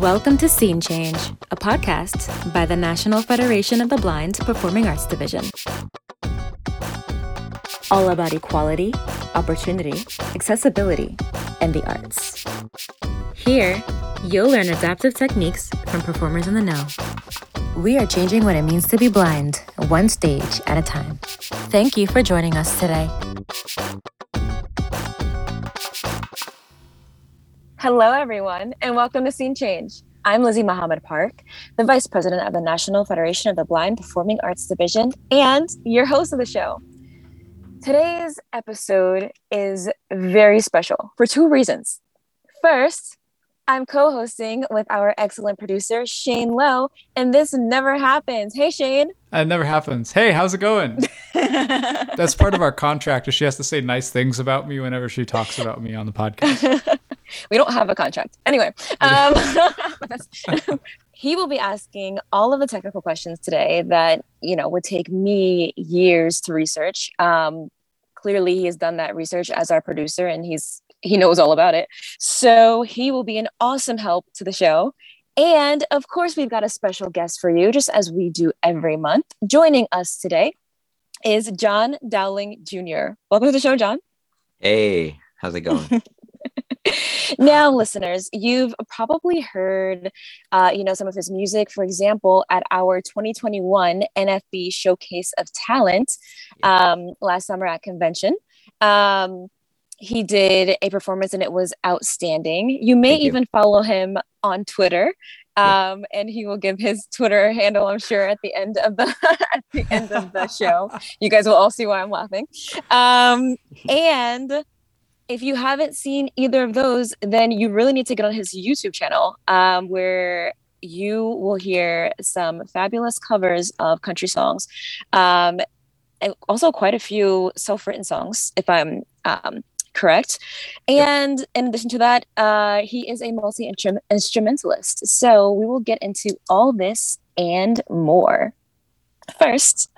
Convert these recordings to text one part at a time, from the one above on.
Welcome to Scene Change, a podcast by the National Federation of the Blind Performing Arts Division. All about equality, opportunity, accessibility, and the arts. Here, you'll learn adaptive techniques from performers in the know. We are changing what it means to be blind, one stage at a time. Thank you for joining us today. Hello, everyone, and welcome to Scene Change. I'm Lizzie Muhammad Park, the Vice President of the National Federation of the Blind Performing Arts Division, and your host of the show. Today's episode is very special for two reasons. First, I'm co hosting with our excellent producer, Shane Lowe, and this never happens. Hey, Shane. It never happens. Hey, how's it going? That's part of our contract. She has to say nice things about me whenever she talks about me on the podcast. we don't have a contract. Anyway, um, he will be asking all of the technical questions today that, you know, would take me years to research. Um, clearly, he has done that research as our producer and he's he knows all about it. So he will be an awesome help to the show. And of course, we've got a special guest for you, just as we do every month. Joining us today is John Dowling Jr. Welcome to the show, John. Hey, how's it going? Now, listeners, you've probably heard, uh, you know, some of his music. For example, at our 2021 NFB Showcase of Talent um, last summer at convention. Um, he did a performance and it was outstanding. You may Thank even you. follow him on Twitter. Um, and he will give his Twitter handle, I'm sure, at the end of the at the end of the show. You guys will all see why I'm laughing. Um, and if you haven't seen either of those, then you really need to get on his YouTube channel, um, where you will hear some fabulous covers of country songs, um, and also quite a few self-written songs, if I'm um, correct. And yep. in addition to that, uh, he is a multi instrumentalist. So we will get into all this and more. First,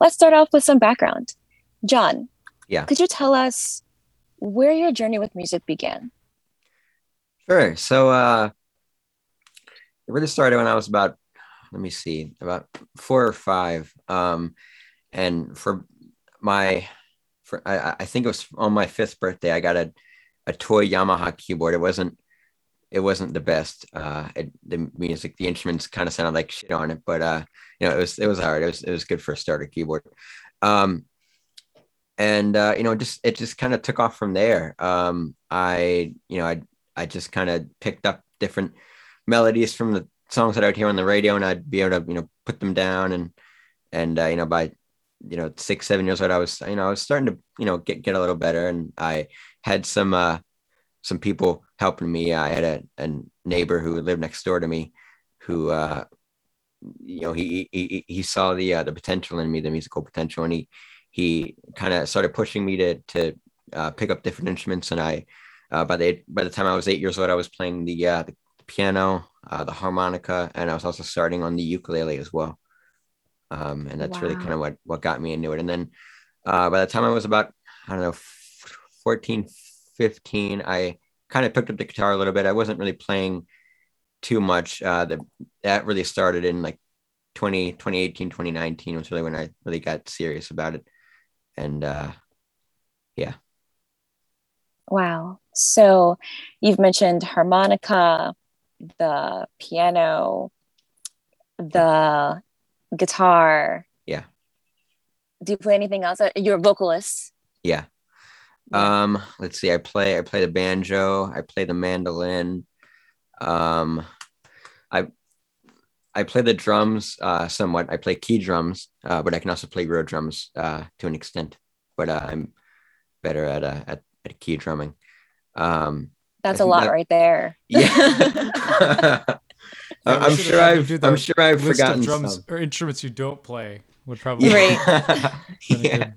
let's start off with some background. John, yeah, could you tell us where your journey with music began? Sure. So uh, it really started when I was about, let me see, about four or five. Um, and for my for I, I think it was on my fifth birthday. I got a a toy Yamaha keyboard. It wasn't it wasn't the best. Uh, it, the music, the instruments kind of sounded like shit on it, but uh, you know, it was it was alright. It was it was good for a starter keyboard. Um, and uh, you know, just it just kind of took off from there. Um, I you know, I I just kind of picked up different melodies from the songs that I'd hear on the radio, and I'd be able to you know put them down. And and uh, you know by you know six seven years old i was you know i was starting to you know get get a little better. And i had some uh some people helping me. I had a, a neighbor who lived next door to me who uh you know he he he saw the uh, the potential in me the musical potential. And he he kind of started pushing me to to uh, pick up different instruments and i uh, by the by the time i was eight years old i was playing the uh the piano uh, the harmonica and i was also starting on the ukulele as well um, and that's wow. really kind of what what got me into it. And then uh, by the time I was about I don't know 14, 15, I kind of picked up the guitar a little bit. I wasn't really playing too much. Uh, the, that really started in like 20, 2018, 2019 was really when I really got serious about it. And uh, yeah. Wow. So you've mentioned harmonica, the piano, the guitar. Yeah. Do you play anything else? Uh, you're a vocalist. Yeah. yeah. Um, let's see. I play I play the banjo, I play the mandolin. Um I I play the drums uh somewhat. I play key drums, uh, but I can also play real drums uh to an extent. But uh, I'm better at uh at, at key drumming. Um that's a lot that, right there. Yeah. I'm sure I've I'm sure I've forgotten drums some. or instruments you don't play would probably right. yeah.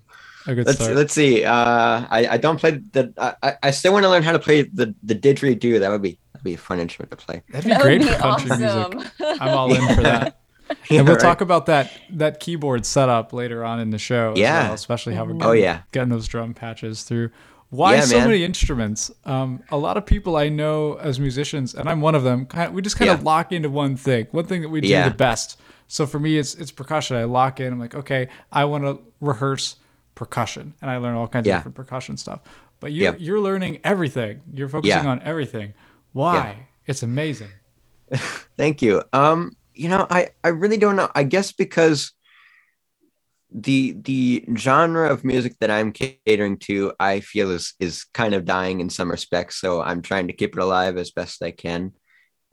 A good, let's start. let's see. Uh, I I don't play the. I, I still want to learn how to play the the didgeridoo. That would be that'd be a fun instrument to play. That'd be that great be for country awesome. music. I'm all in for that. yeah, and we'll right. talk about that that keyboard setup later on in the show. Yeah, well, especially how we're oh yeah getting those drum patches through. Why Yeah, so man. many instruments? Um, a lot of people I know as musicians, and I'm one of them. Kind we just kind of lock into one thing, one thing that we do Yeah. the best. So for me, it's it's percussion. I lock in. I'm like, okay, I want to rehearse percussion, and I learn all kinds Yeah. of different percussion stuff. But you're Yeah. you're learning everything. You're focusing Yeah. on everything. Why? It's amazing. Thank you. Um, you know, I I really don't know. I guess because the the genre of music that I'm catering to, I feel is is kind of dying in some respects. So I'm trying to keep it alive as best I can,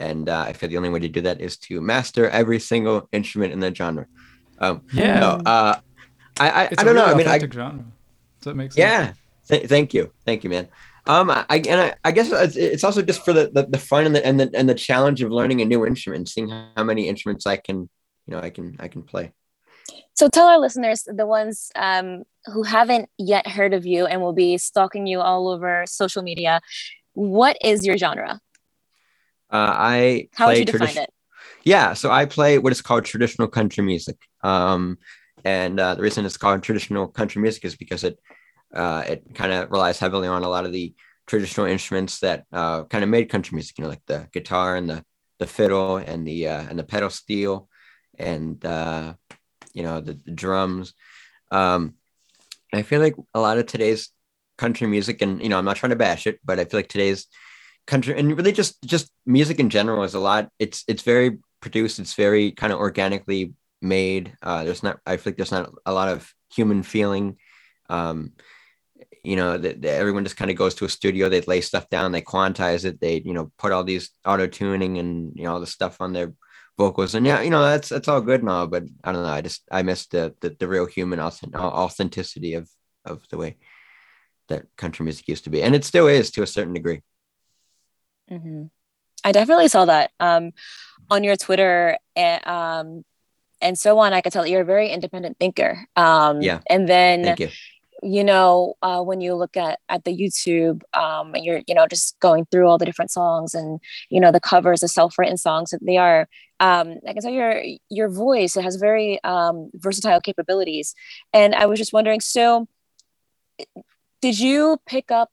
and uh, I feel the only way to do that is to master every single instrument in the genre. Um, Yeah. no, uh, I I, It's I don't know. I mean, I, genre. Does that make sense? yeah. Th- thank you, thank you, man. Um, I and I, I guess it's, it's also just for the, the the fun and the and the and the challenge of learning a new instrument, seeing how many instruments I can, you know, I can I can play. So tell our listeners, the ones um, who haven't yet heard of you and will be stalking you all over social media, what is your genre? Uh, I How would you define tradi- it? Yeah, so I play what is called traditional country music. Um, and uh, the reason it's called traditional country music is because it uh, it kind of relies heavily on a lot of the traditional instruments that uh, kind of made country music. You know, like the guitar and the the fiddle and the uh, and the pedal steel and uh, you know the, the drums. Um, I feel like a lot of today's country music, and you know, I'm not trying to bash it, but I feel like today's country and really just just music in general is a lot. It's it's very produced. It's very kind of organically made. Uh, there's not. I feel like there's not a lot of human feeling. Um, you know that everyone just kind of goes to a studio they lay stuff down they quantize it they you know put all these auto tuning and you know all the stuff on their vocals and yeah you know that's that's all good and all but i don't know i just i miss the the, the real human authenticity of of the way that country music used to be and it still is to a certain degree Mhm. I definitely saw that um, on your Twitter and, um, and so on. I could tell that you're a very independent thinker. Um, Yeah. And then, thank you know, uh, when you look at, at the YouTube um, and you're, you know, just going through all the different songs and, you know, the covers, the self-written songs that they are, um, I can tell your, your voice, it has very um, versatile capabilities. And I was just wondering, so did you pick up,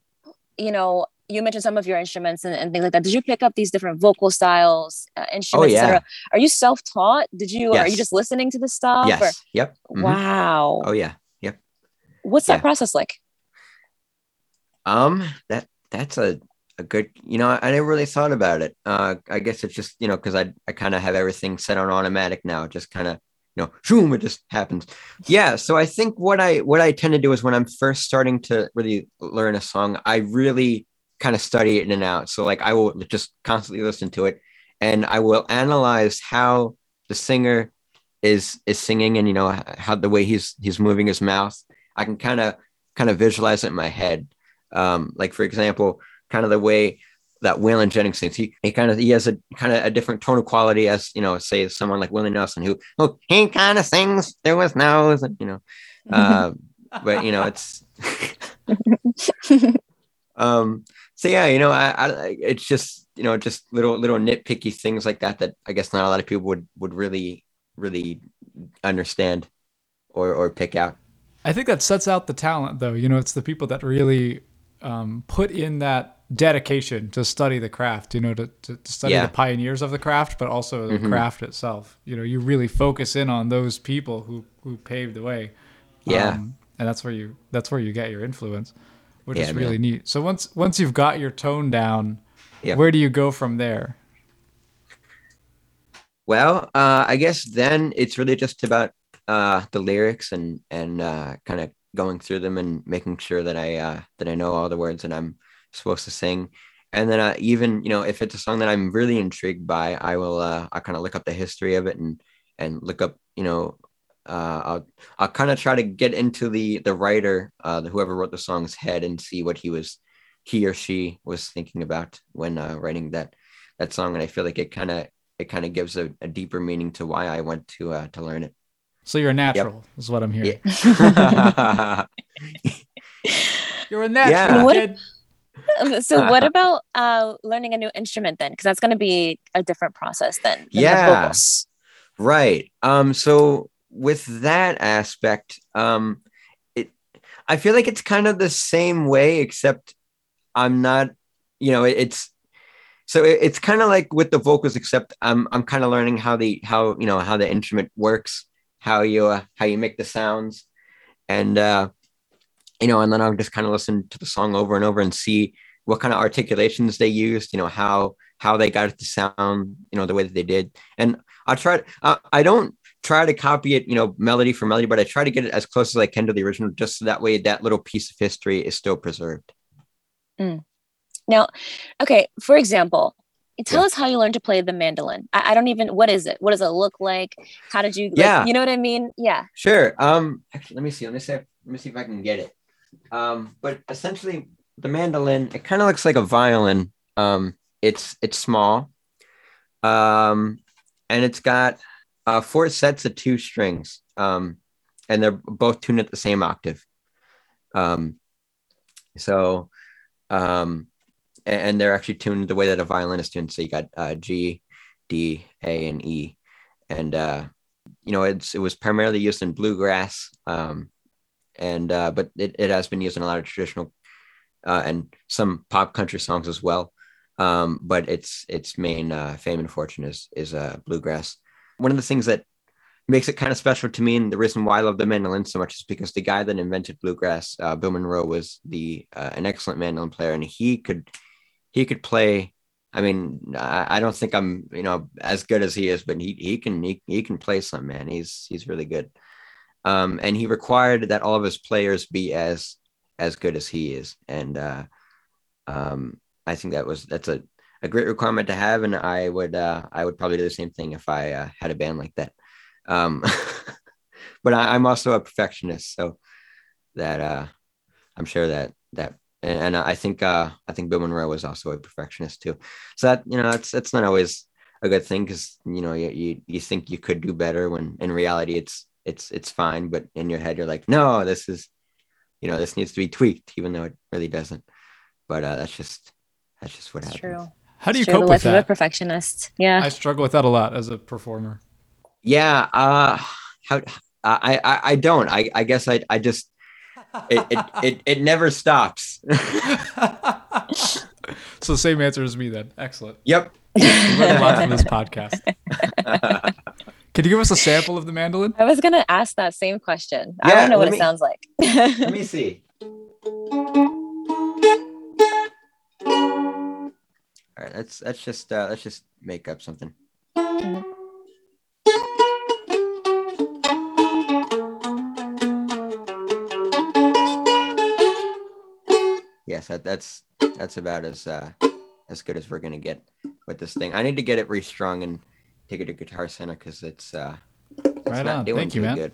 you know, you mentioned some of your instruments and, and things like that. Did you pick up these different vocal styles, uh, instruments, yeah. etc.? Are you self-taught? Did you? Are you just listening to the stuff? yes or- yep Mhm. Wow. oh yeah What's that yeah. process like? Um, that that's a a good. You know, I never really thought about it. Uh, I guess it's just you know because I I kind of have everything set on automatic now. Just kind of you know, zoom, it just happens. Yeah. So I think what I what I tend to do is when I'm first starting to really learn a song, I really kind of study it in and out. So like I will just constantly listen to it, and I will analyze how the singer is is singing and you know how the way he's he's moving his mouth i can kind of kind of visualize it in my head. Um like for example kind of the way that Waylon Jennings sings he, he kind of he has a kind of a different tone of quality as you know say someone like Willie Nelson who oh he kind of sings there nose and you know uh, but you know it's um so yeah you know I, I it's just you know just little little nitpicky things like that that i guess not a lot of people would would really really understand or or pick out I think that sets out the talent, though. You know, it's the people that really um, put in that dedication to study the craft. You know, to, to, to study Yeah. the pioneers of the craft, but also the Mhm. craft itself. You know, you really focus in on those people who who paved the way. Yeah. Um, and that's where you that's where you get your influence, which Yeah, is really man. neat. So once once you've got your tone down, Yeah. where do you go from there? Well, uh, I guess then it's really just about uh, the lyrics and and uh, kind of going through them and making sure that I uh, that I know all the words that I'm supposed to sing. And then uh, even you know if it's a song that I'm really intrigued by, I will uh, I kind of look up the history of it and and look up you know uh, I'll I'll kind of try to get into the the writer uh, whoever wrote the song's head and see what he was he or she was thinking about when uh, writing that that song. And I feel like it kind of it kind of gives a, a deeper meaning to why I went to uh, to learn it. So you're a natural, is what I'm hearing. Yeah. You're a natural Yeah. What- kid. so what about uh, learning a new instrument then? Because that's going to be a different process then. than Yeah. vocals. right. Um. So with that aspect, um, it I feel like it's kind of the same way, except I'm not, you know, it, it's so it, it's kind of like with the vocals, except I'm I'm kind of learning how the how you know how the instrument works, how you uh, how you make the sounds, and uh, you know, and then I'll just kind of listen to the song over and over and see what kind of articulations they used, you know, how how they got it to sound, you know, the way that they did. And I tried. Uh, I don't try to copy it, you know, melody for melody, but I try to get it as close as I can to the original, just so that way that little piece of history is still preserved. Mm. Now, okay, for example, tell yeah. us how you learned to play the mandolin. I, I, don't even. What is it? What does it look like? How did you? Like, yeah, you know what I mean. Yeah. Sure. Um. Actually, let me see. Let me see. Let me see if I can get it. Um. But essentially, the mandolin it kind of looks like a violin. Um. It's it's small. Um. And it's got uh, four sets of two strings, um, and they're both tuned at the same octave. Um, so, um, and, they're actually tuned the way that a violin is tuned. So you got uh, G, D, A, and E, and uh, you know it's it was primarily used in bluegrass, um, and uh, but it, it has been used in a lot of traditional uh, and some pop country songs as well. Um, but its its main uh, fame and fortune is is uh, bluegrass one of the things that makes it kind of special to me and the reason why I love the mandolin so much is because the guy that invented bluegrass, Bill Monroe, was the an excellent mandolin player, and he could he could play. I mean, I, don't think I'm you know as good as he is, but he he can he, he can play some man. He's he's really good. Um, and he required that all of his players be as as good as he is, and uh, um, I think that was that's a a great requirement to have, and I would uh, I would probably do the same thing if I uh, had a band like that. Um, but I, am also a perfectionist, so that uh, I'm sure that that and, and I think uh, I think Bill Monroe was also a perfectionist too. So that you know it's it's not always a good thing because you know you, you you think you could do better when in reality it's it's it's fine, but in your head you're like no this is you know this needs to be tweaked even though it really doesn't. But uh, that's just that's just what happens. True. How do you cope with that? Of a perfectionist. Yeah. I struggle with that a lot as a performer. Yeah. Uh, how, I, I, I don't, I, I guess I, I just, it, it, it, it never stops. so same answer as me then. Excellent. Yep. learned a lot from this podcast. Can you give us a sample of the mandolin? I was gonna ask that same question. Yeah, I don't know what me, it sounds like. let me see. All right, let's let's just uh, let's just make up something. Yes, that, that's that's about as uh, as good as we're gonna get with this thing. I need to get it restrung and take it to Guitar Center because it's uh, it's right on. Thank you, man. Good.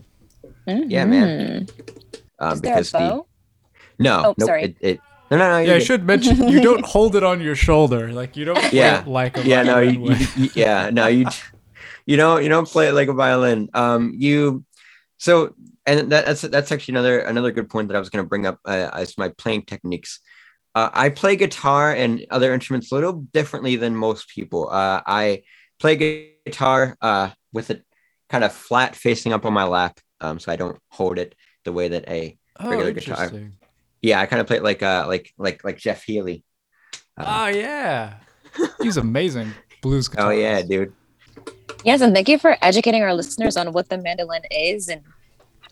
Mm-hmm. Yeah, man. Um, because the no, oh, nope, sorry. It, it no, no, no. Yeah, I should mention you don't hold it on your shoulder, like you don't. yeah, like a yeah, no, you, you, you, yeah, no, you, you don't, you don't play it like a violin. Um, you, so, and that, that's that's actually another another good point that I was going to bring up uh, as my playing techniques. Uh, I play guitar and other instruments a little differently than most people. Uh, I play guitar uh, with it kind of flat facing up on my lap, um, so I don't hold it the way that a oh, regular guitar yeah, I kind of play it like uh like like like Jeff Healey. Uh, oh yeah, he's amazing blues guitar. Oh yeah, dude. Yes, and thank you for educating our listeners on what the mandolin is and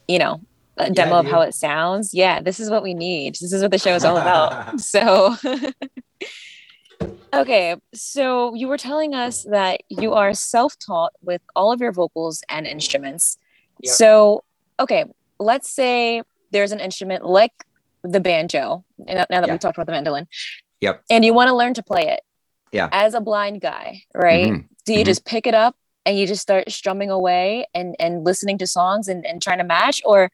you know a demo yeah, of how it sounds. Yeah, this is what we need. This is what the show is all about. so. okay, so you were telling us that you are self-taught with all of your vocals and instruments. Yep. So, okay, let's say there's an instrument like the banjo. Now that yeah. we talked about the mandolin. Yep. And you want to learn to play it. Yeah. As a blind guy, right? Mm-hmm. Do you mm-hmm. just pick it up and you just start strumming away and and listening to songs and, and trying to match, or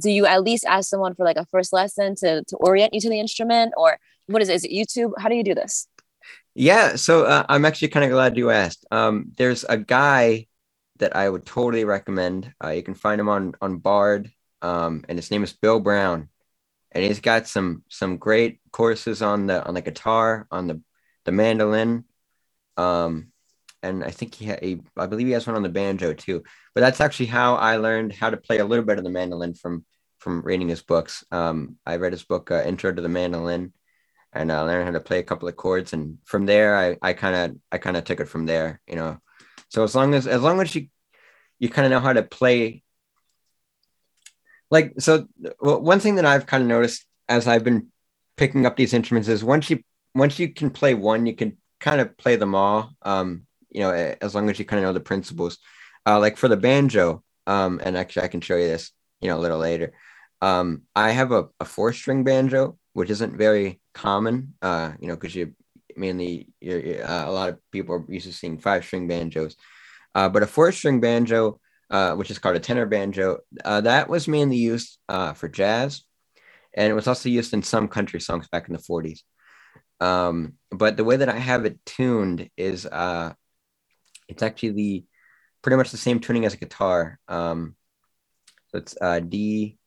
do you at least ask someone for like a first lesson to to orient you to the instrument, or what is it? Is it YouTube? How do you do this? Yeah, so uh, I'm actually kind of glad you asked. Um, there's a guy that I would totally recommend. Uh, you can find him on on Bard, um, and his name is Bill Brown and he's got some some great courses on the on the guitar, on the the mandolin, um, and I think he, ha- he I believe he has one on the banjo too. But that's actually how I learned how to play a little bit of the mandolin from from reading his books. Um, I read his book uh, Intro to the Mandolin, and I learned how to play a couple of chords, and from there, I I kind of I kind of took it from there. You know, so as long as as long as you you kind of know how to play like so well, one thing that i've kind of noticed as i've been picking up these instruments is once you once you can play one you can kind of play them all um you know as long as you kind of know the principles uh like for the banjo um and actually i can show you this you know a little later um i have a, a four string banjo which isn't very common uh you know because you mainly you're, uh, a lot of people are used to seeing five string banjos uh, but a four string banjo uh, which is called a tenor banjo. Uh, that was mainly used uh, for jazz, and it was also used in some country songs back in the 40s. Um, but the way that I have it tuned is uh, it's actually the pretty much the same tuning as a guitar. Um, so it's uh, D,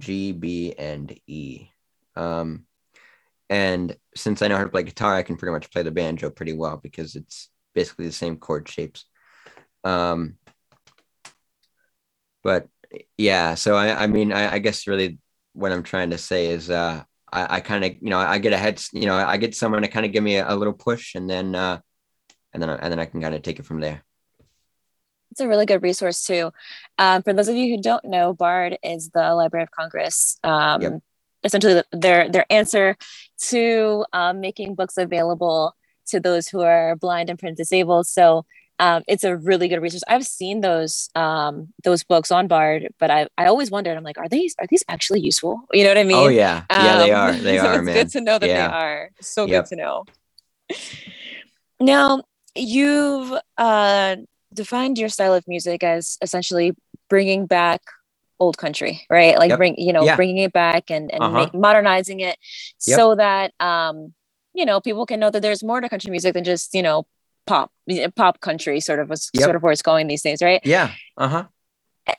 G, B, and E. Um, and since I know how to play guitar, I can pretty much play the banjo pretty well because it's basically the same chord shapes. Um, but yeah, so I, I mean, I, I guess really what I'm trying to say is, uh, I, I kind of, you know, I get a head, you know, I get someone to kind of give me a, a, little push and then, uh, and then, and then I can kind of take it from there. It's a really good resource too. Um, for those of you who don't know, BARD is the Library of Congress. Um, yep. Essentially, their their answer to um, making books available to those who are blind and print disabled. So um, it's a really good resource. I've seen those um, those books on Bard, but I I always wondered. I'm like, are these are these actually useful? You know what I mean? Oh yeah, yeah, um, they are. They so are. It's man. good to know that yeah. they are. So yep. good to know. Now you've uh, defined your style of music as essentially bringing back old country, right? Like yep. bring you know yeah. bringing it back and and uh-huh. make, modernizing it yep. so that um you know people can know that there's more to country music than just you know pop pop country sort of was yep. sort of where it's going these days right yeah uh-huh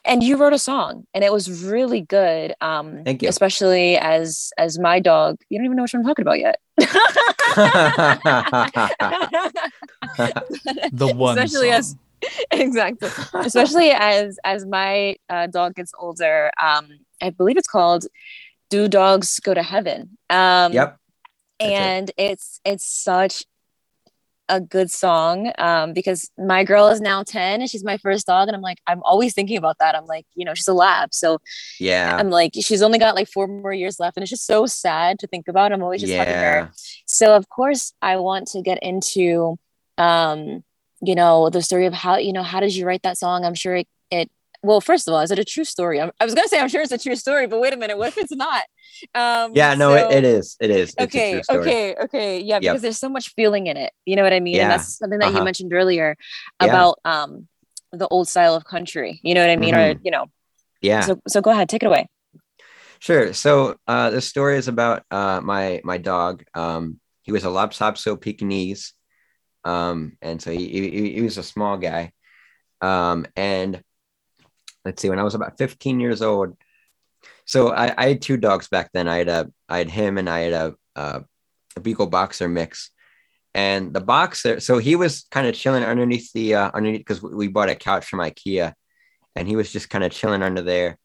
and you wrote a song and it was really good um Thank you. especially as as my dog you don't even know what i'm talking about yet the one especially song. as exactly especially as as my uh, dog gets older um i believe it's called do dogs go to heaven um yep and it. it's it's such a good song um, because my girl is now 10 and she's my first dog. And I'm like, I'm always thinking about that. I'm like, you know, she's a lab. So yeah, I'm like, she's only got like four more years left. And it's just so sad to think about. I'm always just yeah. her. So of course I want to get into, um, you know, the story of how, you know, how did you write that song? I'm sure it, it well, first of all, is it a true story? I'm, i was gonna say I'm sure it's a true story, but wait a minute, what if it's not? Um, yeah, no, so, it, it is. It is. It's okay, okay, okay. Yeah, because yep. there's so much feeling in it. You know what I mean? Yeah. And that's something that uh-huh. you mentioned earlier about yeah. um the old style of country. You know what I mean? Mm-hmm. Or you know. Yeah. So so go ahead, take it away. Sure. So uh, the story is about uh, my my dog. Um, he was a Lhasa Pekingese, um, and so he, he, he was a small guy. Um, and let's see, when I was about 15 years old, so I, I had two dogs back then. I had a I had him and I had a a, a beagle boxer mix, and the boxer. So he was kind of chilling underneath the uh, underneath because we bought a couch from IKEA, and he was just kind of chilling under there,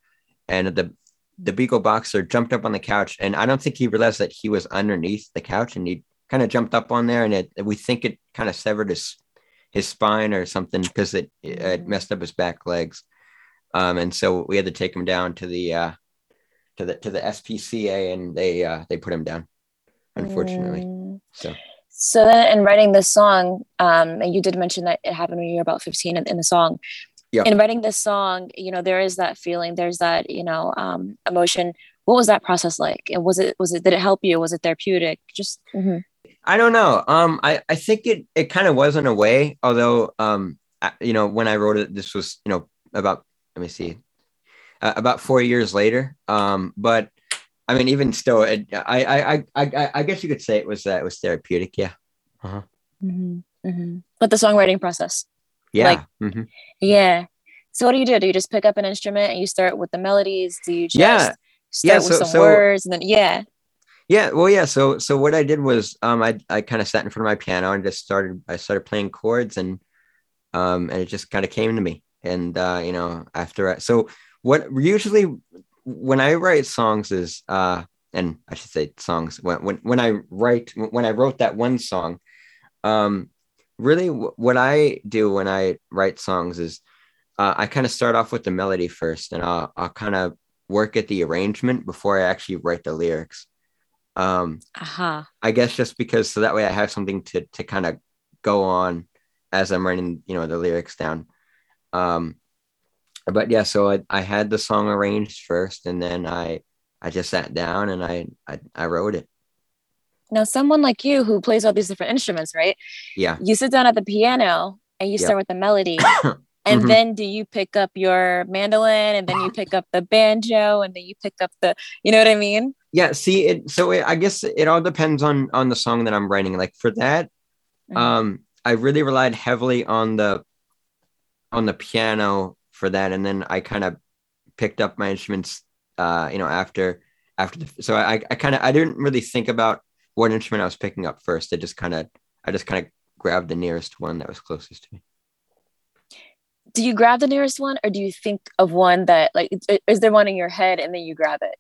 and the the beagle boxer jumped up on the couch, and I don't think he realized that he was underneath the couch, and he kind of jumped up on there, and it we think it kind of severed his his spine or something because it, it messed up his back legs. Um, and so we had to take him down to the uh, to the to the SPCA, and they uh, they put him down, unfortunately. Mm. So. So then, in writing this song, um, and you did mention that it happened when you were about fifteen in, in the song. Yeah. In writing this song, you know, there is that feeling, there's that, you know, um, emotion. What was that process like? And was it was it did it help you? Was it therapeutic? Just. Mm-hmm. I don't know. Um, I I think it it kind of was in a way, although um, I, you know, when I wrote it, this was you know about let me see, uh, about four years later. Um, but I mean, even still, it, I, I, I, I guess you could say it was that uh, it was therapeutic. Yeah. Uh-huh. Mm-hmm. Mm-hmm. But the songwriting process. Yeah. Like, mm-hmm. Yeah. So what do you do? Do you just pick up an instrument and you start with the melodies? Do you just yeah. start yeah, with some so, words and then yeah. Yeah, well, yeah. So, so what I did was, um, I, I kind of sat in front of my piano and just started. I started playing chords, and, um, and it just kind of came to me and uh, you know after so what usually when I write songs is uh and I should say songs when when when I write when I wrote that one song, um, really what I do when I write songs is uh, I kind of start off with the melody first, and I'll I'll kind of work at the arrangement before I actually write the lyrics. Um, uh-huh. I guess just because so that way I have something to to kind of go on as I'm writing, you know, the lyrics down. Um, but yeah, so I, I had the song arranged first, and then I I just sat down and I I, I wrote it. Now, someone like you who plays all these different instruments, right? Yeah. You sit down at the piano and you Yep. start with the melody. And Mhm. then do you pick up your mandolin and then you pick up the banjo and then you pick up the, you know what I mean? Yeah. See it. So it, I guess it all depends on on the song that I'm writing. Like for that, Mhm. um, I really relied heavily on the on the piano for that, and then I kind of picked up my instruments. Uh, you know, after after the so I I kind of I didn't really think about what instrument I was picking up first. I just kind of I just kind of grabbed the nearest one that was closest to me. Do you grab the nearest one or do you think of one that, like, is there one in your head and then you grab it?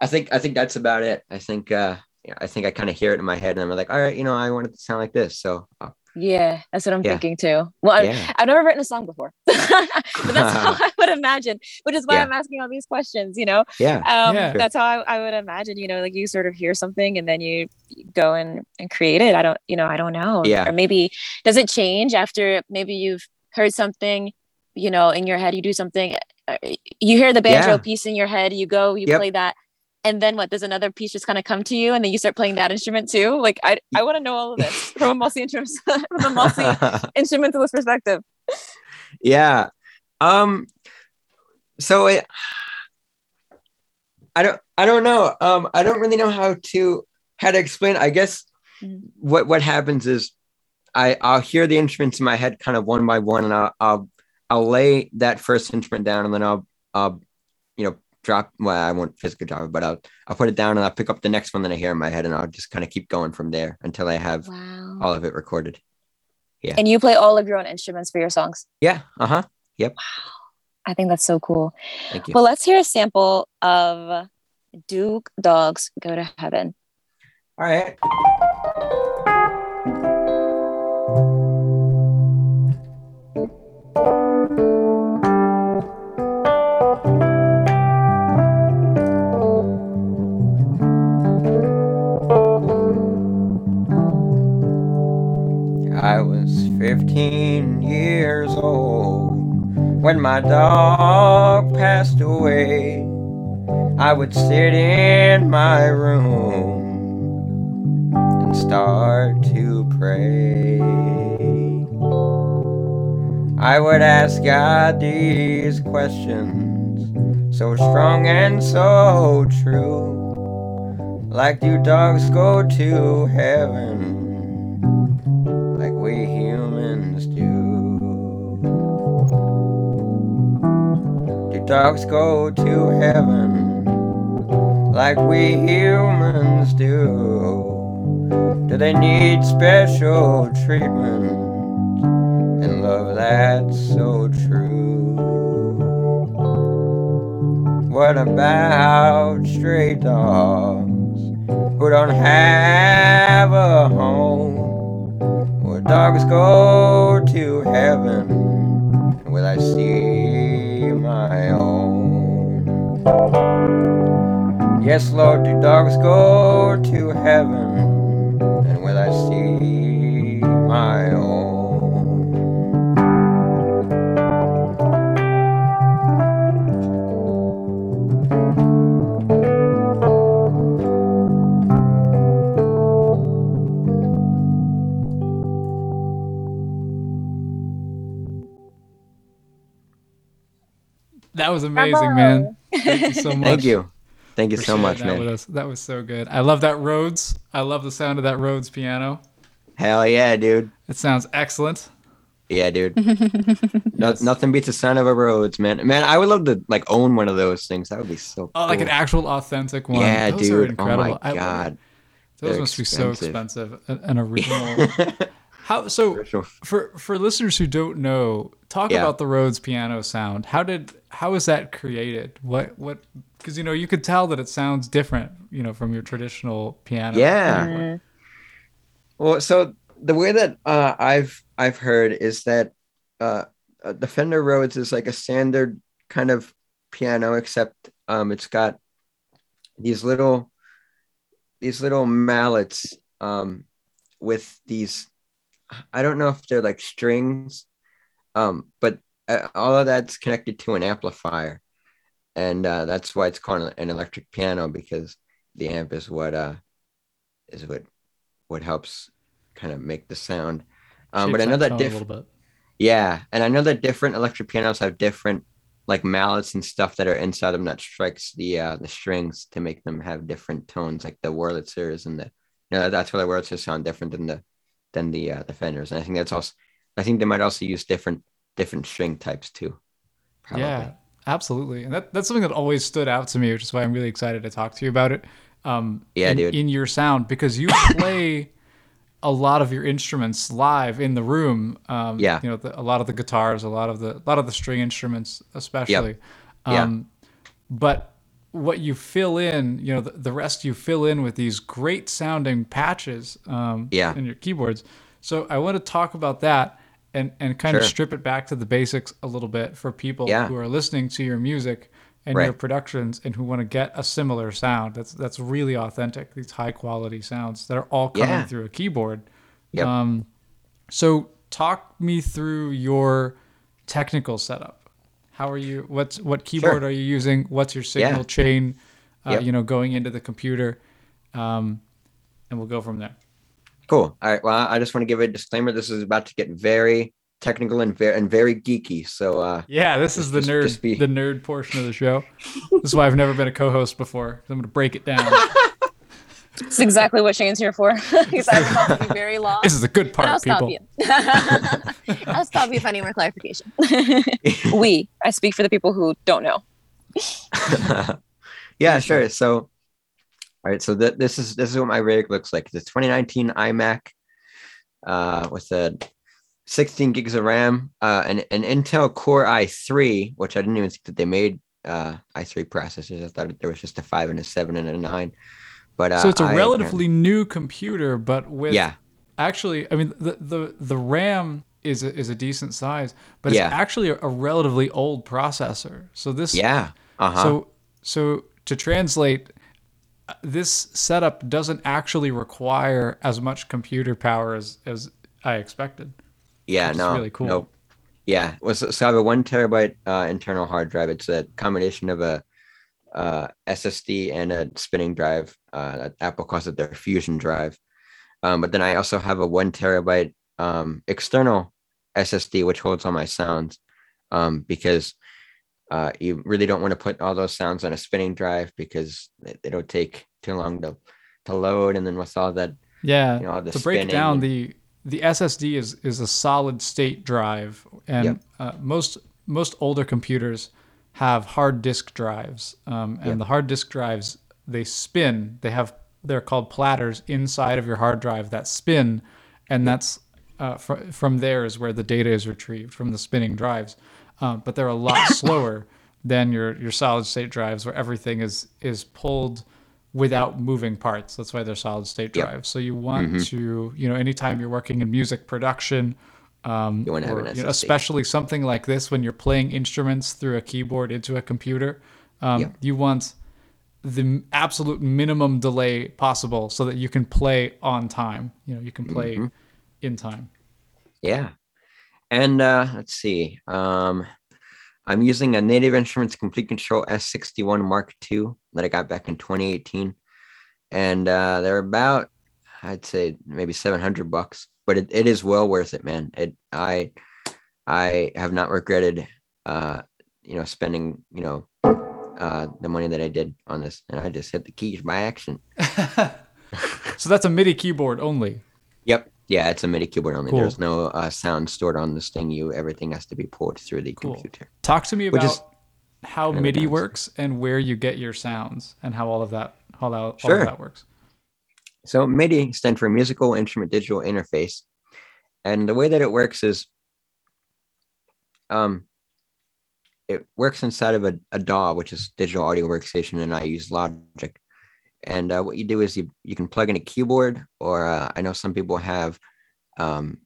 I think I think that's about it. I think uh yeah, I think I kind of hear it in my head, and I'm like, all right, you know, I want it to sound like this. So uh, Yeah, that's what I'm Yeah. thinking too. Well, I- yeah, I've never written a song before, but that's how I would imagine, which is why Yeah. I'm asking all these questions, you know? yeah, Um, Yeah. That's how I, I would imagine, you know, like you sort of hear something and then you go and, and create it. I don't, you know, I don't know. Yeah. Or maybe, does it change after maybe you've heard something, you know, in your head, you do something, uh, you hear the banjo Yeah. piece in your head, you go, you Yep. play that. And then what? Does another piece just kind of come to you, and then you start playing that instrument too? Like I, I want to know all of this from a multi from a multi instrumentalist perspective. yeah um so it i don't i don't know um i don't really know how to how to explain i guess Mhm. what what happens is i i'll hear the instruments in my head kind of one by one and i'll i'll, I'll lay that first instrument down and then i'll i'll you know drop well i won't physically drop it but i'll i'll put it down and i'll pick up the next one that i hear in my head and i'll just kind of keep going from there until i have Wow. all of it recorded Yeah. And you play all of your own instruments for your songs. yeah uh-huh Yep. Wow. I think that's so cool. thank you Well, let's hear a sample of Do Dogs Go to Heaven. all right 15 years old when my dog passed away. I would sit in my room and start to pray. I would ask God these questions, so strong and so true. Like do dogs go to heaven? Dogs go to heaven like we humans do? Do they need special treatment and love that's so true? What about stray dogs who don't have a home? Will dogs go to heaven? Will I see Yes, Lord, do dogs go to heaven? And will I see my own? That was amazing, man. Thank you so much. Thank you. Thank you so much, that man. with us. That was so good. I love that Rhodes. I love the sound of that Rhodes piano. Hell yeah, dude. It sounds excellent. Yeah, dude. No, nothing beats the sound of a Rhodes, man. Man, I would love to like own one of those things. That would be so. Oh, like an actual authentic one. Yeah, Those are dude. Oh incredible. my I- god. those They're must be so expensive. expensive. An, an original. How so For sure. for for listeners who don't know, talk Yeah. about the Rhodes piano sound. How did how is that created? What what because you know you could tell that it sounds different, you know, from your traditional piano. Yeah. Mhm. Well, so the way that uh, I've I've heard is that uh, uh, the Fender Rhodes is like a standard kind of piano, except um, it's got these little these little mallets um, with these. I don't know if they're like strings, um, but uh, all of that's connected to an amplifier, and uh, that's why it's called an electric piano because the amp is what uh, is what what helps kind of make the sound. Um, but I know that tone a diff- little bit. yeah, and I know that different electric pianos have different like mallets and stuff that are inside them that strikes the uh, the strings to make them have different tones, like the Wurlitzers and the you know that's why the Wurlitzers sound different than the than the uh, the Fenders. And I think that's also I think they might also use different different string types too. Probably. Yeah, absolutely. And that, that's something that always stood out to me, which is why I'm really excited to talk to you about it. Um, Yeah, in, dude. in your sound, because you play a lot of your instruments live in the room. Um, Yeah. You know, the, a lot of the guitars, a lot of the, a lot of the string instruments, especially. Yeah. Um, But what you fill in, you know, the, the rest you fill in with these great sounding patches um, Yeah. in your keyboards. So I want to talk about that and, and kind of strip it back to the basics a little bit for people Yeah. who are listening to your music and Right. your productions and who want to get a similar sound. That's that's really authentic. These high quality sounds that are all coming Yeah. through a keyboard. Yep. Um, so talk me through your technical setup. How are you? What's what keyboard are you using? What's your signal Yeah. chain? Uh, Yep. You know, going into the computer, um, and we'll go from there. Cool. All right. Well, I just want to give a disclaimer. This is about to get very technical and very and very geeky. So uh, Yeah, this is the Just- nerd just be- the nerd portion of the show. this is why I've never been a co-host before. I'm going to break it down. It's exactly what Shane's here for. Because I will help you very long. this is a good And I'll part, stop you. I'll stop you if I need more clarification. we. I speak for the people who don't know. yeah, sure. So, all right. So th- this is this is what my rig looks like. It's a 2019 iMac uh, with a 16 gigs of RAM, uh, and an Intel Core i3, which I didn't even think that they made uh, i3 processors. I thought there was just a five and a seven and a nine. But uh, So it's a I- relatively new computer, but with yeah, actually, I mean, the the the RAM is a, is a decent size, but Yeah. it's actually a, a relatively old processor. So this yeah, uh huh. So so to translate, uh, this setup doesn't actually require as much computer power as as I expected. Yeah, no, really cool. Nope. Yeah, so I have a one terabyte uh, internal hard drive. It's a combination of a uh, SSD and a spinning drive. Uh, Apple calls it their Fusion drive. Um, but then I also have a one terabyte um, external SSD, which holds all my sounds, um, because uh, you really don't want to put all those sounds on a spinning drive because it, it'll take too long to to load, and then with all that Yeah. You know, the to break down the the SSD is is a solid state drive, and Yep. uh, most most older computers have hard disk drives, um, and Yep. the hard disk drives they spin. They have they're called platters inside of your hard drive that spin, and that's uh, fr- from there is where the data is retrieved from the spinning drives. Uh, but they're a lot slower than your your solid state drives, where everything is is pulled without moving parts. That's why they're solid state Yep. drives. So you want Mhm. to, you know, anytime you're working in music production, um, You wanna have or, you know, especially something like this when you're playing instruments through a keyboard into a computer, um, Yep. you want the absolute minimum delay possible so that you can play on time. You know, you can play Mhm. in time. Yeah. And uh, let's see. Um, I'm using a Native Instruments Komplete Kontrol S61 Mark II that I got back in 2018. And uh, they're about, I'd say maybe 700 bucks, but it, it is well worth it, man. It, I, I have not regretted, uh, you know, spending, you know, uh, the money that I did on this. And I just hit the keys by accident. so that's a MIDI keyboard only. Yep. Yeah, it's a MIDI keyboard only. Cool. There's no uh, sound stored on this thing. You everything has to be pulled through the Cool. computer. Talk to me about how MIDI works and where you get your sounds and how all of that how that, all Sure. of that works. So MIDI stands for Musical Instrument Digital Interface, and the way that it works is um it works inside of a, a DAW, which is digital audio workstation, and I use Logic. And uh, what you do is you you can plug in a keyboard, or uh, I know some people have, um,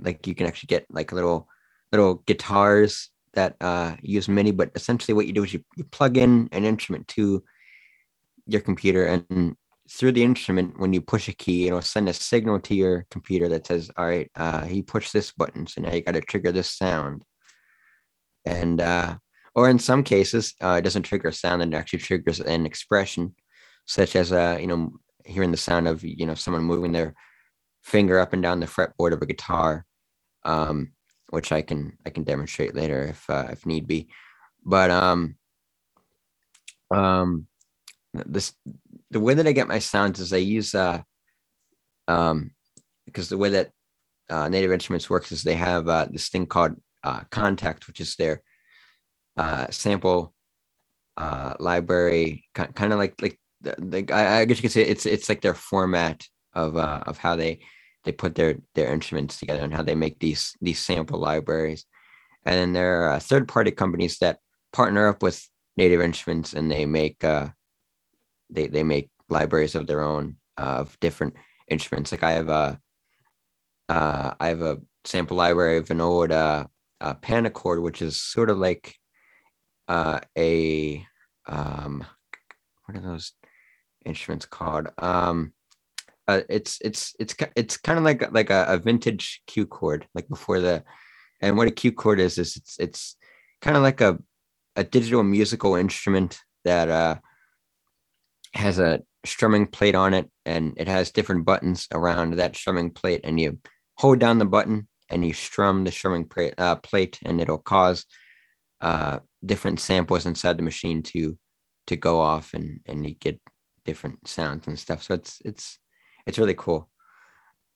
like you can actually get like little little guitars that uh, use MIDI. But essentially, what you do is you, you plug in an instrument to your computer, and through the instrument, when you push a key, it'll send a signal to your computer that says, "All right, uh, he pushed this button, so now you got to trigger this sound." and uh, or in some cases uh, it doesn't trigger a sound it actually triggers an expression such as uh, you know hearing the sound of you know someone moving their finger up and down the fretboard of a guitar um, which i can i can demonstrate later if uh, if need be but um um this the way that i get my sounds is i use uh um because the way that uh, native instruments works is they have uh, this thing called uh, Kontakt, which is their uh, sample uh, library, kind of like like the I, I guess you could say it's it's like their format of uh, of how they they put their their instruments together and how they make these these sample libraries. And then there are uh, third party companies that partner up with Native Instruments and they make uh, they they make libraries of their own uh, of different instruments. Like I have a uh, I have a sample library of an old uh, uh, Panacord, which is sort of like uh, a um, what are those instruments called? Um, uh, it's it's it's it's kind of like like a, a vintage Q chord, like before the. And what a Q chord is is it's it's kind of like a a digital musical instrument that uh, has a strumming plate on it, and it has different buttons around that strumming plate, and you hold down the button and you strum the strumming uh, plate and it'll cause uh, different samples inside the machine to to go off and and you get different sounds and stuff. So it's it's it's really cool.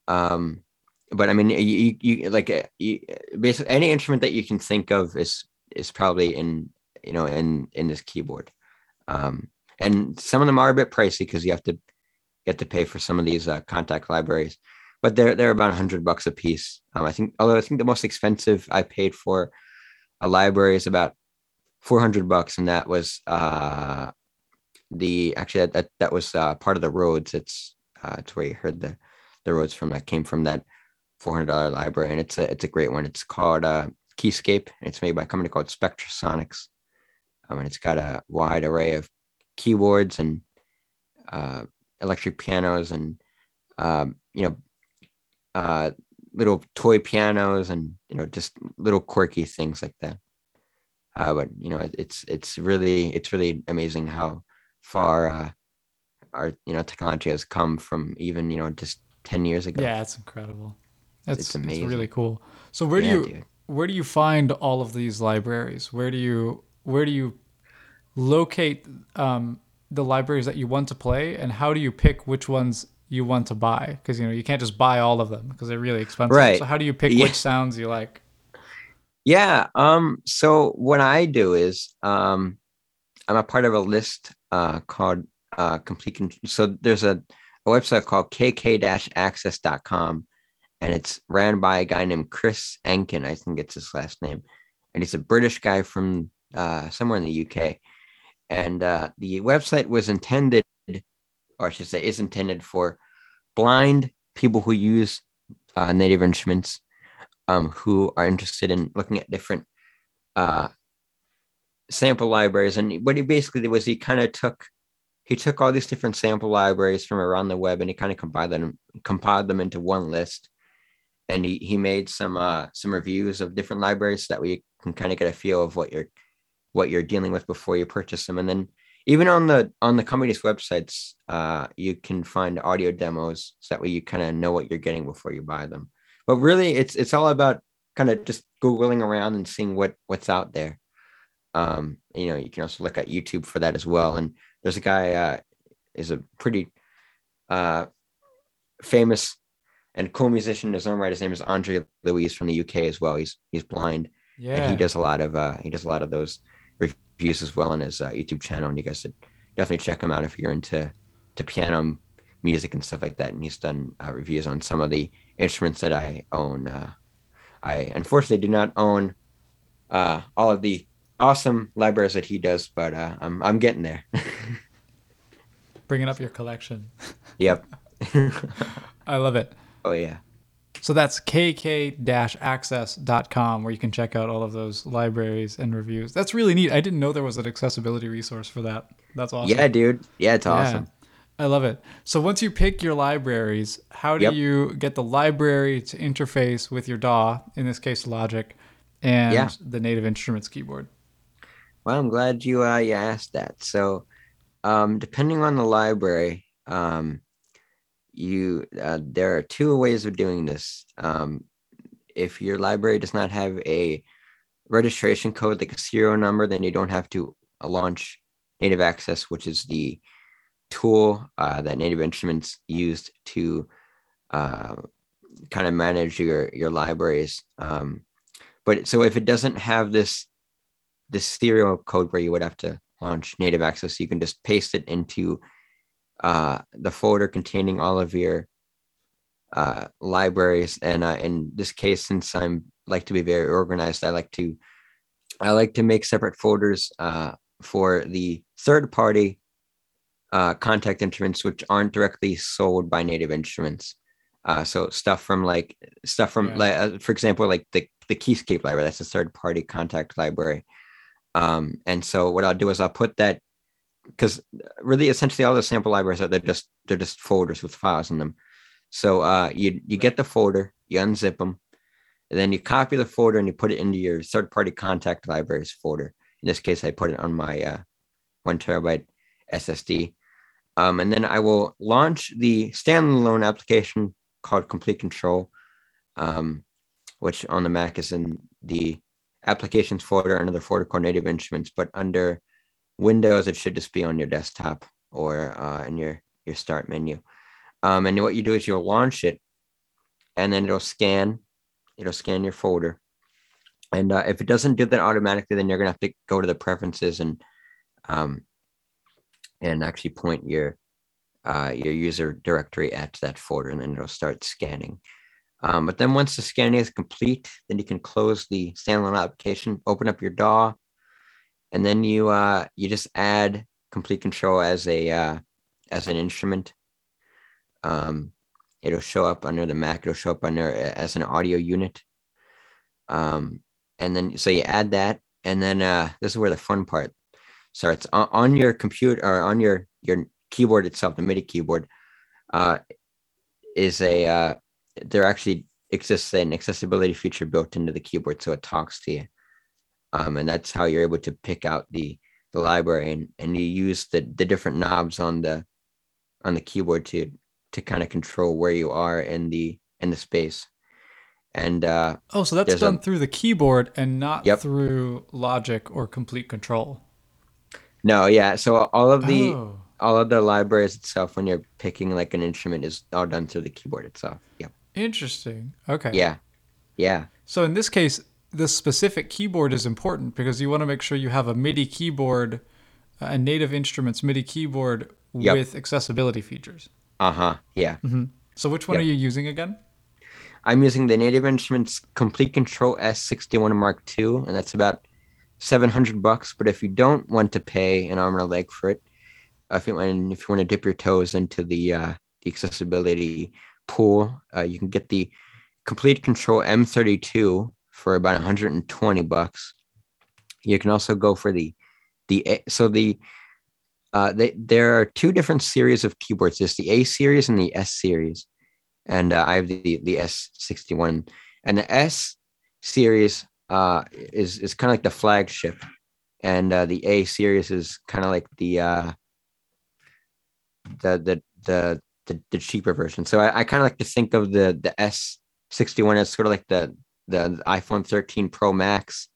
Um but i mean you you like uh, you, basically any instrument that you can think of is is probably in you know in in this keyboard. Um and some of them are a bit pricey because you have to get to pay for some of these uh, Kontakt libraries but they're they're about hundred bucks a piece. Um, I think, although I think the most expensive I paid for a library is about four hundred bucks, and that was uh, the actually that that, was uh, part of the Rhodes. It's uh, it's where you heard the the Rhodes from. That came from that four hundred dollar library, and it's a it's a great one. It's called uh, Keyscape. It's made by a company called Spectrasonics, um, and it's got a wide array of keyboards and uh, electric pianos and um, you know uh, little toy pianos and you know just little quirky things like that. Uh, but you know it's it's really it's really amazing how far uh, our you know technology has come from even you know just 10 years ago. Yeah it's incredible. That's it's amazing it's really cool. So where yeah, do you dude. where do you find all of these libraries? Where do you where do you locate um, the libraries that you want to play and how do you pick which ones you want to buy because you know you can't just buy all of them because they're really expensive. Right. So how do you pick yeah. which sounds you like? Yeah. Um. So what I do is um, I'm a part of a list uh called uh Komplete. Con- so there's a a website called kk-access.com and it's ran by a guy named Chris Enkin. I think it's his last name, and he's a British guy from uh, somewhere in the UK. And uh, the website was intended or I should say, is intended for blind people who use uh, native instruments, um, who are interested in looking at different uh, sample libraries. And what he basically did was he kind of took he took all these different sample libraries from around the web and he kind of compiled them compiled them into one list. And he, he made some uh, some reviews of different libraries so that we can kind of get a feel of what you're what you're dealing with before you purchase them. And then even on the on the company's websites uh, you can find audio demos. So that way you kind of know what you're getting before you buy them. But really it's it's all about kind of just googling around and seeing what what's out there. Um, you know you can also look at youtube for that as well. And there's a guy uh, is a pretty uh, famous and cool musician in his own right. His name is Andre Louis from the uk as well. He's he's blind yeah and he does a lot of uh, he does a lot of those reviews as well on his uh, YouTube channel, and you guys should definitely check him out if you're into to piano music and stuff like that. And he's done uh, reviews on some of the instruments that I own. Uh, I unfortunately do not own uh, all of the awesome libraries that he does, but uh, I'm I'm getting there. Bringing up your collection. yep. I love it. Oh yeah. So that's kk-access.com where you can check out all of those libraries and reviews. That's really neat. I didn't know there was an accessibility resource for that. That's awesome. Yeah, dude. Yeah, it's awesome. I love it. So once you pick your libraries, how do Yep. you get the library to interface with your DAW, in this case Logic, and Yeah. the Native Instruments keyboard? Well, I'm glad you uh, you asked that. So, um, depending on the library, um, you uh, there are two ways of doing this. Um, if your library does not have a registration code like a serial number, then you don't have to launch Native Access, which is the tool uh, that Native Instruments used to uh, kind of manage your your libraries. Um, but so if it doesn't have this this serial code where you would have to launch native access you can just paste it into uh, the folder containing all of your uh, libraries. And uh, in this case since i'm like to be very organized i like to i like to make separate folders uh, for the third party uh, Kontakt instruments which aren't directly sold by native instruments. Uh, so stuff from like stuff from Yeah. like for example like the the keyscape library. That's a third party Kontakt library. Um, and so what I'll do is I'll put that because really essentially all the sample libraries are they're just they're just folders with files in them. So uh, you you get the folder, you unzip them, and then you copy the folder and you put it into your third party Kontakt libraries folder. In this case, I put it on my uh, one terabyte SSD. Um, and then I will launch the standalone application called Komplete Kontrol, um, which on the Mac is in the applications folder the folder called native instruments but under windows it should just be on your desktop or uh, in your your start menu. Um, and what you do is you'll launch it and then it'll scan it'll scan your folder. And uh, if it doesn't do that automatically then you're gonna have to go to the preferences and um, and actually point your uh, your user directory at that folder and then it'll start scanning. Um, but then once the scanning is complete, then you can close the standalone application, open up your DAW, and then you uh, you just add Komplete Kontrol as a uh, as an instrument. Um, it'll show up under the Mac. It'll show up under uh, as an audio unit. Um, and then so you add that, and then uh, this is where the fun part starts on, on your computer or on your your keyboard itself, the MIDI keyboard. Uh, is a uh, there actually exists an accessibility feature built into the keyboard so it talks to you um, and that's how you're able to pick out the the library and, and you use the the different knobs on the on the keyboard to to kind of control where you are in the in the space and uh Oh, so that's done a- through the keyboard and not Yep. through Logic or Komplete Kontrol. no yeah so all of the oh. all of the libraries itself when you're picking like an instrument is all done through the keyboard itself yep Interesting. Okay. yeah yeah So in this case, the specific keyboard is important because you want to make sure you have a MIDI keyboard, uh, a Native Instruments MIDI keyboard Yep. with accessibility features. uh-huh yeah So which one Yep. are you using again? I'm using the Native Instruments Komplete Kontrol S61 Mark II, and that's about 700 bucks. But if you don't want to pay an arm and a leg for it, uh, if you want, if you want to dip your toes into the uh, the accessibility pool, uh, you can get the Komplete Kontrol M32 for about 120 bucks. You can also go for the the so the uh, they, there are two different series of keyboards. There's the A series and the S series and uh, I have the the S61, and the S series uh, is is kind of like the flagship, and uh, the A series is kind of like the uh, the the the the, the cheaper version. So I, I kind of like to think of the the S61 as sort of like the the iPhone 13 Pro Max,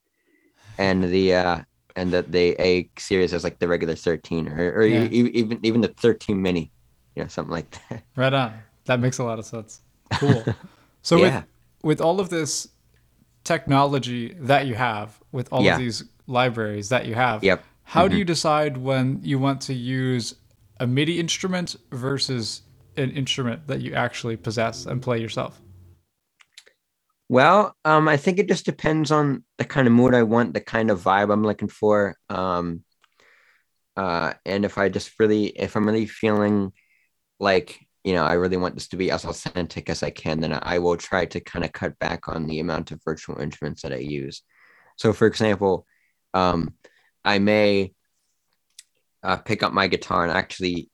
and the uh, and the the A series as like the regular 13, or, or Yeah. e- even even the 13 mini, you know, something like that. Right on. That makes a lot of sense. Cool. So Yeah. with with all of this technology that you have, with all Yeah. of these libraries that you have, Yep. how Mm-hmm. do you decide when you want to use a MIDI instrument versus an instrument that you actually possess and play yourself? Well, um, I think it just depends on the kind of mood I want, the kind of vibe I'm looking for. Um, uh, and if I just really, if I'm really feeling like, you know, I really want this to be as authentic as I can, then I will try to kind of cut back on the amount of virtual instruments that I use. So, for example, um, I may uh, pick up my guitar and actually,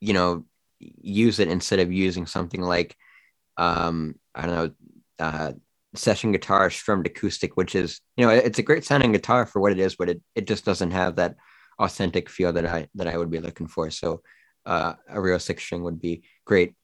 you know, use it instead of using something like, um, I don't know, uh, session guitar strummed acoustic, which is, you know, it's a great sounding guitar for what it is, but it, it just doesn't have that authentic feel that I that I would be looking for. So uh, a real six string would be great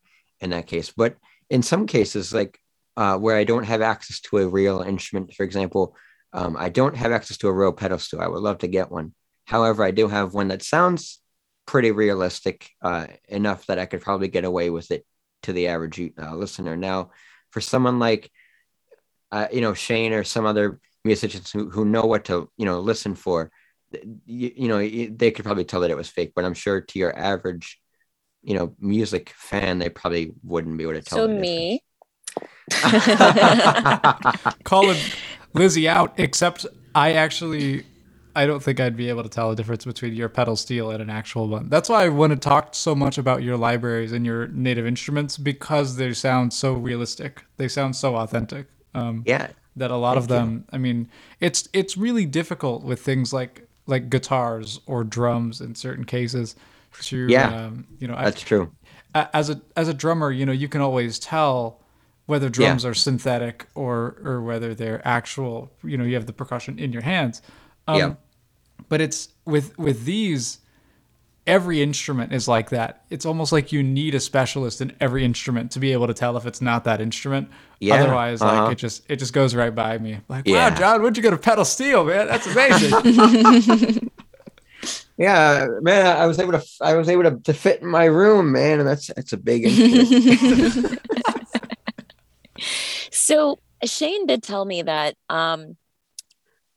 in that case. But in some cases, like uh, where I don't have access to a real instrument, for example, um, I don't have access to a real pedal steel. I would love to get one. However, I do have one that sounds pretty realistic uh, enough that I could probably get away with it to the average uh, listener. Now, for someone like uh, you know Shane or some other musicians who, who know what to you know listen for, you, you know they could probably tell that it was fake. But I'm sure to your average you know music fan, they probably wouldn't be able to tell. So me. Calling Lizzie out, except I actually I don't think I'd be able to tell the difference between your pedal steel and an actual one. That's why I want to talk so much about your libraries and your native instruments because they sound so realistic. They sound so authentic. Um, yeah. That a lot of them. I mean, it's it's really difficult with things like like guitars or drums in certain cases. To yeah, um, you know, that's I, true. As a as a drummer, you know, you can always tell whether drums yeah. are synthetic or or whether they're actual. You know, you have the percussion in your hands. Um, yeah. But it's with with these, every instrument is like that. It's almost like you need a specialist in every instrument to be able to tell if it's not that instrument. Yeah. Otherwise, uh-huh. like it just it just goes right by me. Like, yeah. wow, John, where'd you get a pedal steel, man? That's amazing. yeah, man, I was able to I was able to, to fit in my room, man, and that's that's a big instrument. so Shane did tell me that um,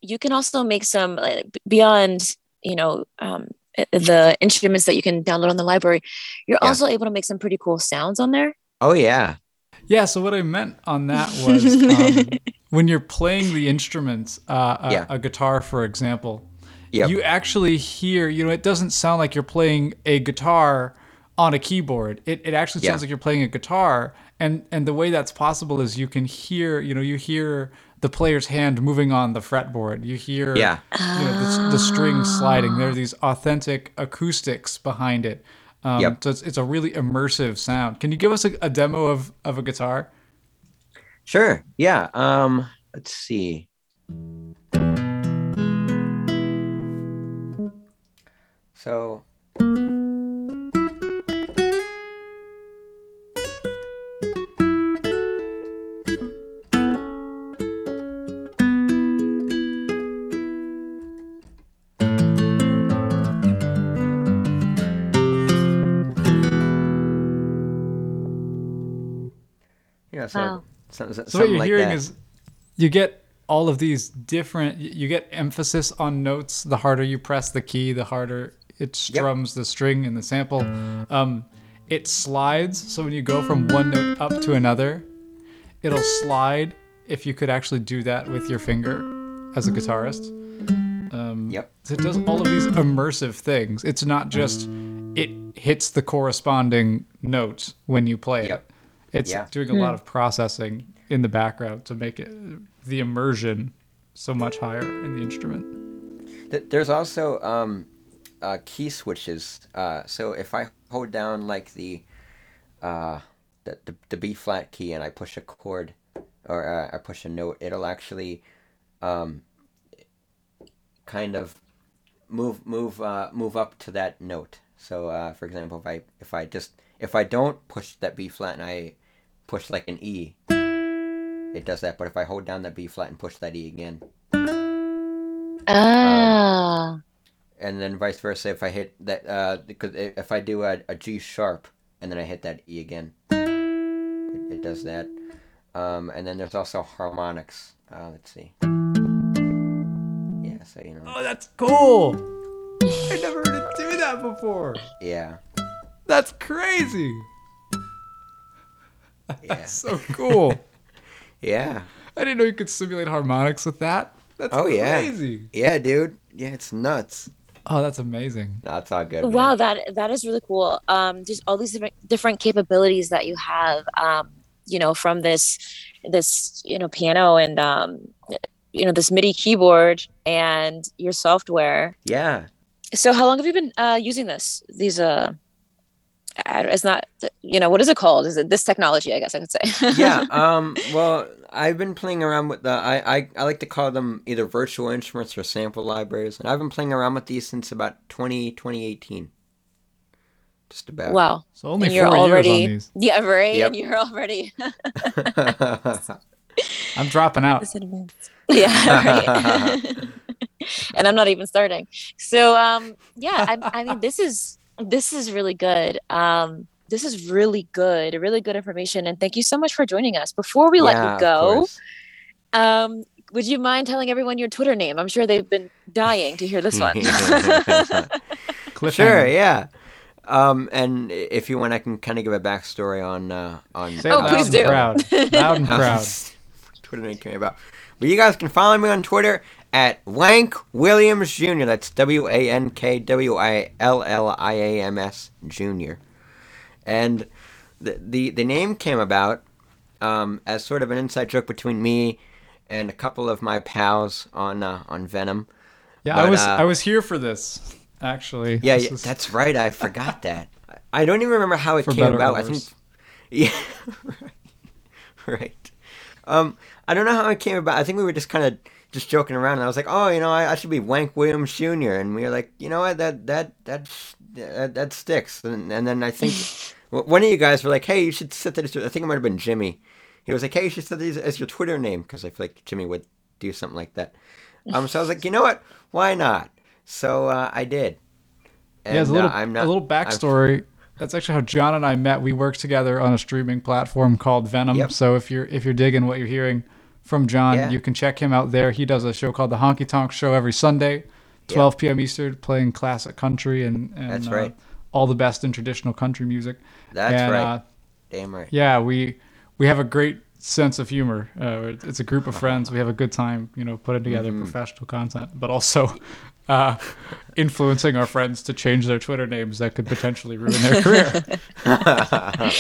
you can also make some beyond you know um, the instruments that you can download on the library you're yeah. also able to make some pretty cool sounds on there oh yeah yeah so what i meant on that was um, when you're playing the instruments uh, a, yeah. a, guitar for example yep. you actually hear you know it doesn't sound like you're playing a guitar on a keyboard it, it actually sounds yeah. like you're playing a guitar and and the way that's possible is you can hear you know you hear the player's hand moving on the fretboard. You hear yeah. you know, the, the strings sliding. There are these authentic acoustics behind it. Um, yep. So it's, it's a really immersive sound. Can you give us a, a demo of, of a guitar? Sure. Yeah. Um, let's see. So Yeah, so, wow. so, so, so what you're like hearing that. is you get all of these different you get emphasis on notes the harder you press the key the harder it strums yep. the string and the sample um, it slides so when you go from one note up to another it'll slide if you could actually do that with your finger as a guitarist um, yep so it does all of these immersive things it's not just it hits the corresponding note when you play yep. it it's yeah. doing a lot hmm. of processing in the background to make it the immersion so much higher in the instrument. There's also um, uh, key switches. Uh, so if I hold down like the, uh, the, the, the B flat key and I push a chord or uh, I push a note, it'll actually um, kind of move move uh, move up to that note. So uh, for example, if I if I just if I don't push that B flat and I push like an E, it does that. But if I hold down that B flat and push that E again. Ah. Um, and then vice versa, if I hit that, uh, because if I do a, a G sharp and then I hit that E again, it, it does that. Um, and then there's also harmonics. Uh, let's see. Yeah, so you know. Oh, that's cool. I never heard it do that before. Yeah. That's crazy. That's so cool. Yeah. I didn't know you could simulate harmonics with that. That's Oh, yeah. crazy. Yeah, dude. Yeah, it's nuts. Oh, that's amazing. That's all good. man. Wow, that that is really cool. Um, just all these different different capabilities that you have. Um, you know, from this this you know piano and um, you know this MIDI keyboard and your software. Yeah. So, how long have you been uh, using this? These uh, I- it's not you know what is it called? Is it this technology? I guess I could say. yeah. Um. Well, I've been playing around with the. I, I I like to call them either virtual instruments or sample libraries, and I've been playing around with these since about 20, 2018. Just about. wow. So only And you're four already years on these. yeah right, Yep. and you're already I'm dropping out. Yeah, right. and I'm not even starting. So um yeah, I, I mean this is this is really good. Um this is really good, really good information and thank you so much for joining us. Before we let you go, um would you mind telling everyone your Twitter name? I'm sure they've been dying to hear this one. Sure. Yeah. Um, and if you want, I can kind of give a backstory on uh, on. Say it Oh, loud please and do. Proud. Loud and proud. Twitter name came about. But you guys can follow me on Twitter at Wank Williams Jr. That's W A N K W I L L I A M S Jr. And the, the the name came about um, as sort of an inside joke between me and a couple of my pals on uh, on Venom. Yeah, I was uh, I was here for this actually. Yeah, This yeah is- that's right. I forgot that. I don't even remember how it For came about. I think. Yeah. right. right. Um, I don't know how it came about. I think we were just kind of just joking around, and I was like, "Oh, you know, I, I should be Wank Williams Jr." And we were like, "You know what? That that that that, that sticks." And, and then I think one of you guys were like, "Hey, you should set that." As your, I think it might have been Jimmy. He was like, "Hey, you should set these as your Twitter name," because I feel like Jimmy would do something like that. Um, so I was like, "You know what? Why not?" So uh, I did. yeah, a And, uh, little I'm not a little I'm- backstory. That's actually how John and I met. We worked together on a streaming platform called Venom. Yep. So if you're if you're digging what you're hearing from John, Yeah. you can check him out there. He does a show called the Honky Tonk Show every Sunday, 12 p.m. Eastern, playing classic country and, and That's uh, all the best in traditional country music. That's And, right. uh, Damn right. yeah, we we have a great sense of humor. Uh, it's a group of friends. We have a good time, you know, putting together Mm-hmm. professional content, but also uh, influencing our friends to change their Twitter names that could potentially ruin their career.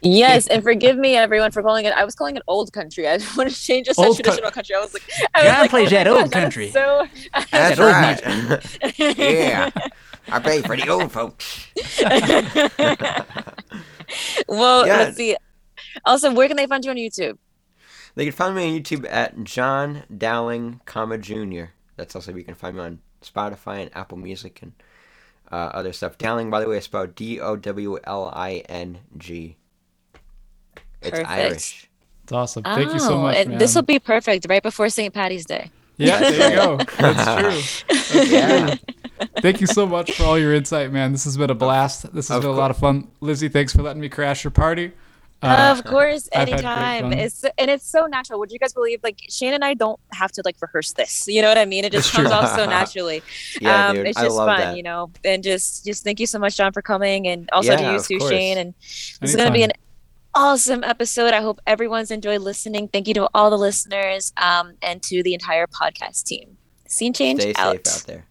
Yes, and forgive me, everyone, for calling it. I was calling it old country. I want to change it to Old cou- traditional country. I was like, I was John like, plays oh my that gosh, old that is country. So, That's old right. yeah. I pay for the old folks. well, Yeah. let's see. Also, where can they find you on YouTube? They can find me on YouTube at John Dowling, comma Jr. That's also where you can find me on Spotify and Apple Music and uh, other stuff. Dowling, by the way, is spelled D O W L I N G. It's Perfect. Irish. It's awesome. Thank you so Oh, much, man. This will be perfect right before St. Patty's Day. yeah, there you go. That's true. That's Yeah. true. Thank you so much for all your insight, man. This has been a blast. This has Of been a lot of fun. Lizzie, thanks for letting me crash your party. Uh, of course, I've had great anytime. It's and it's so natural. Would you guys believe like Shane and I don't have to like rehearse this? You know what I mean? It just It's comes true. off so naturally. Yeah, um, dude. it's I just love fun, that. you know. And just just thank you so much, John, for coming, and also to Yeah, you of too, course. Shane. And this is gonna be an awesome episode. I hope everyone's enjoyed listening. Thank you to all the listeners um, and to the entire podcast team. Scene change Stay out. safe out there.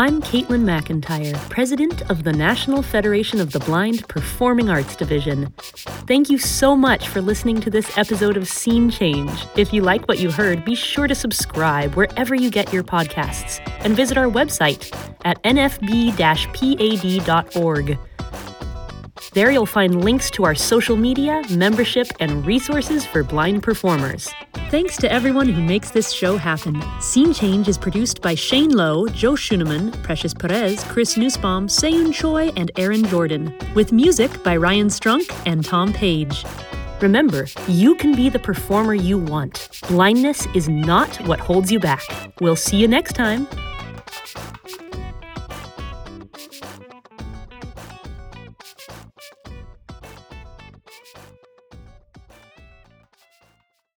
I'm Caitlin McIntyre, President of the National Federation of the Blind Performing Arts Division. Thank you so much for listening to this episode of Scene Change. If you like what you heard, be sure to subscribe wherever you get your podcasts and visit our website at nfb pad.org. There you'll find links to our social media, membership, and resources for blind performers. Thanks to everyone who makes this show happen. Scene Change is produced by Shane Lowe, Joe Schuneman, Precious Perez, Chris Nussbaum, Seyun Choi, and Aaron Jordan, with music by Ryan Strunk and Tom Page. Remember, you can be the performer you want. Blindness is not what holds you back. We'll see you next time.